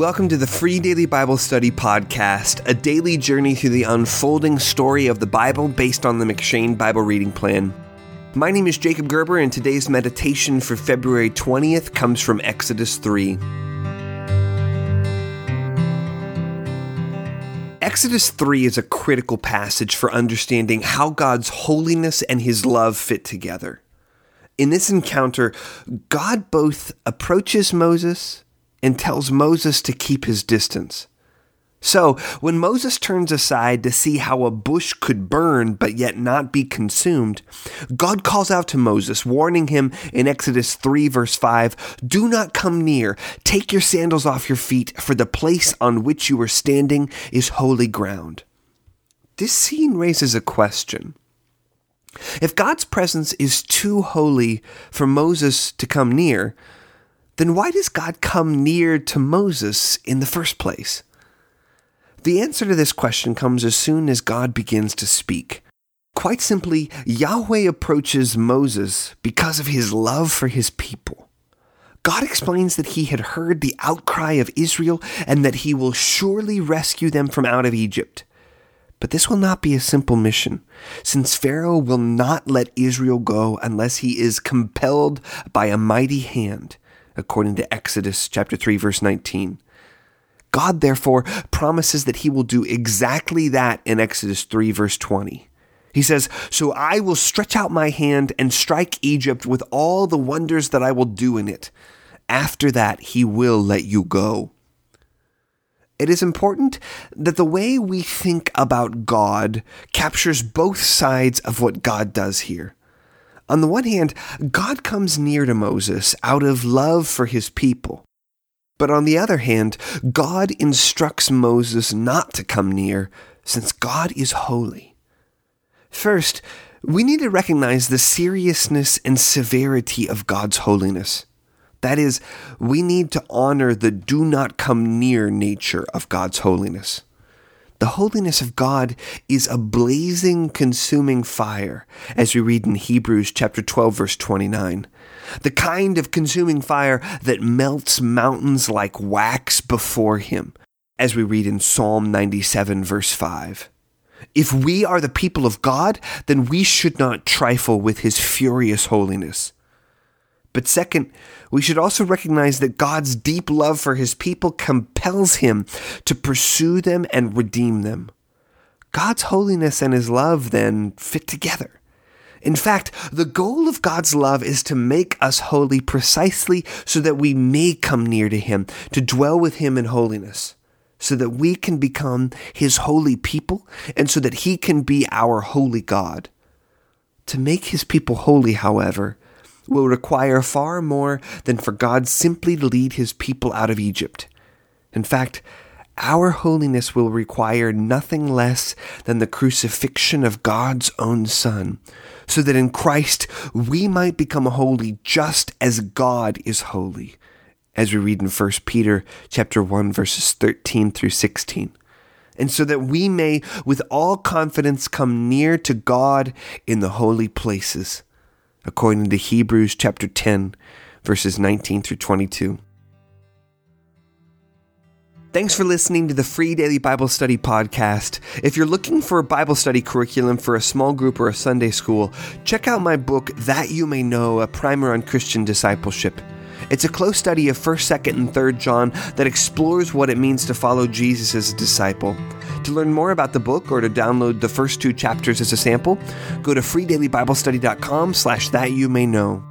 Welcome to the Free Daily Bible Study Podcast, a daily journey through the unfolding story of the Bible based on the M'Cheyne Bible Reading Plan. My name is Jacob Gerber, and today's meditation for February 20th comes from Exodus 3. Exodus 3 is a critical passage for understanding how God's holiness and his love fit together. In this encounter, God both approaches Moses and tells Moses to keep his distance. So, when Moses turns aside to see how a bush could burn but yet not be consumed, God calls out to Moses, warning him in Exodus 3, verse 5 Do not come near, take your sandals off your feet, for the place on which you are standing is holy ground. This scene raises a question. If God's presence is too holy for Moses to come near, then why does God come near to Moses in the first place? The answer to this question comes as soon as God begins to speak. Quite simply, Yahweh approaches Moses because of his love for his people. God explains that he had heard the outcry of Israel and that he will surely rescue them from out of Egypt. But this will not be a simple mission, since Pharaoh will not let Israel go unless he is compelled by a mighty hand according to Exodus chapter 3 verse 19. God therefore promises that he will do exactly that in Exodus 3 verse 20. He says, So I will stretch out my hand and strike Egypt with all the wonders that I will do in it. After that, he will let you go. It is important that the way we think about God captures both sides of what God does here. On the one hand, God comes near to Moses out of love for his people. But on the other hand, God instructs Moses not to come near, since God is holy. First, we need to recognize the seriousness and severity of God's holiness. That is, we need to honor the do not come near nature of God's holiness. The holiness of God is a blazing, consuming fire, as we read in Hebrews chapter 12 verse 29. The kind of consuming fire that melts mountains like wax before him, as we read in Psalm 97 verse 5. If we are the people of God, then we should not trifle with his furious holiness. But second, we should also recognize that God's deep love for his people compels him to pursue them and redeem them. God's holiness and his love then fit together. In fact, the goal of God's love is to make us holy precisely so that we may come near to him, to dwell with him in holiness, so that we can become his holy people and so that he can be our holy God. To make his people holy, however, will require far more than for God simply to lead his people out of Egypt. In fact, our holiness will require nothing less than the crucifixion of God's own Son, so that in Christ we might become holy just as God is holy, as we read in 1 Peter chapter 1 verses 13 through 16. And so that we may with all confidence come near to God in the holy places according to Hebrews chapter 10, verses 19 through 22. Thanks for listening to the Free Daily Bible Study Podcast. If you're looking for a Bible study curriculum for a small group or a Sunday school, check out my book, That You May Know A Primer on Christian Discipleship. It's a close study of 1st, 2nd, and 3rd John that explores what it means to follow Jesus as a disciple. To learn more about the book or to download the first two chapters as a sample, go to freedailybiblestudy.com slash that you may know.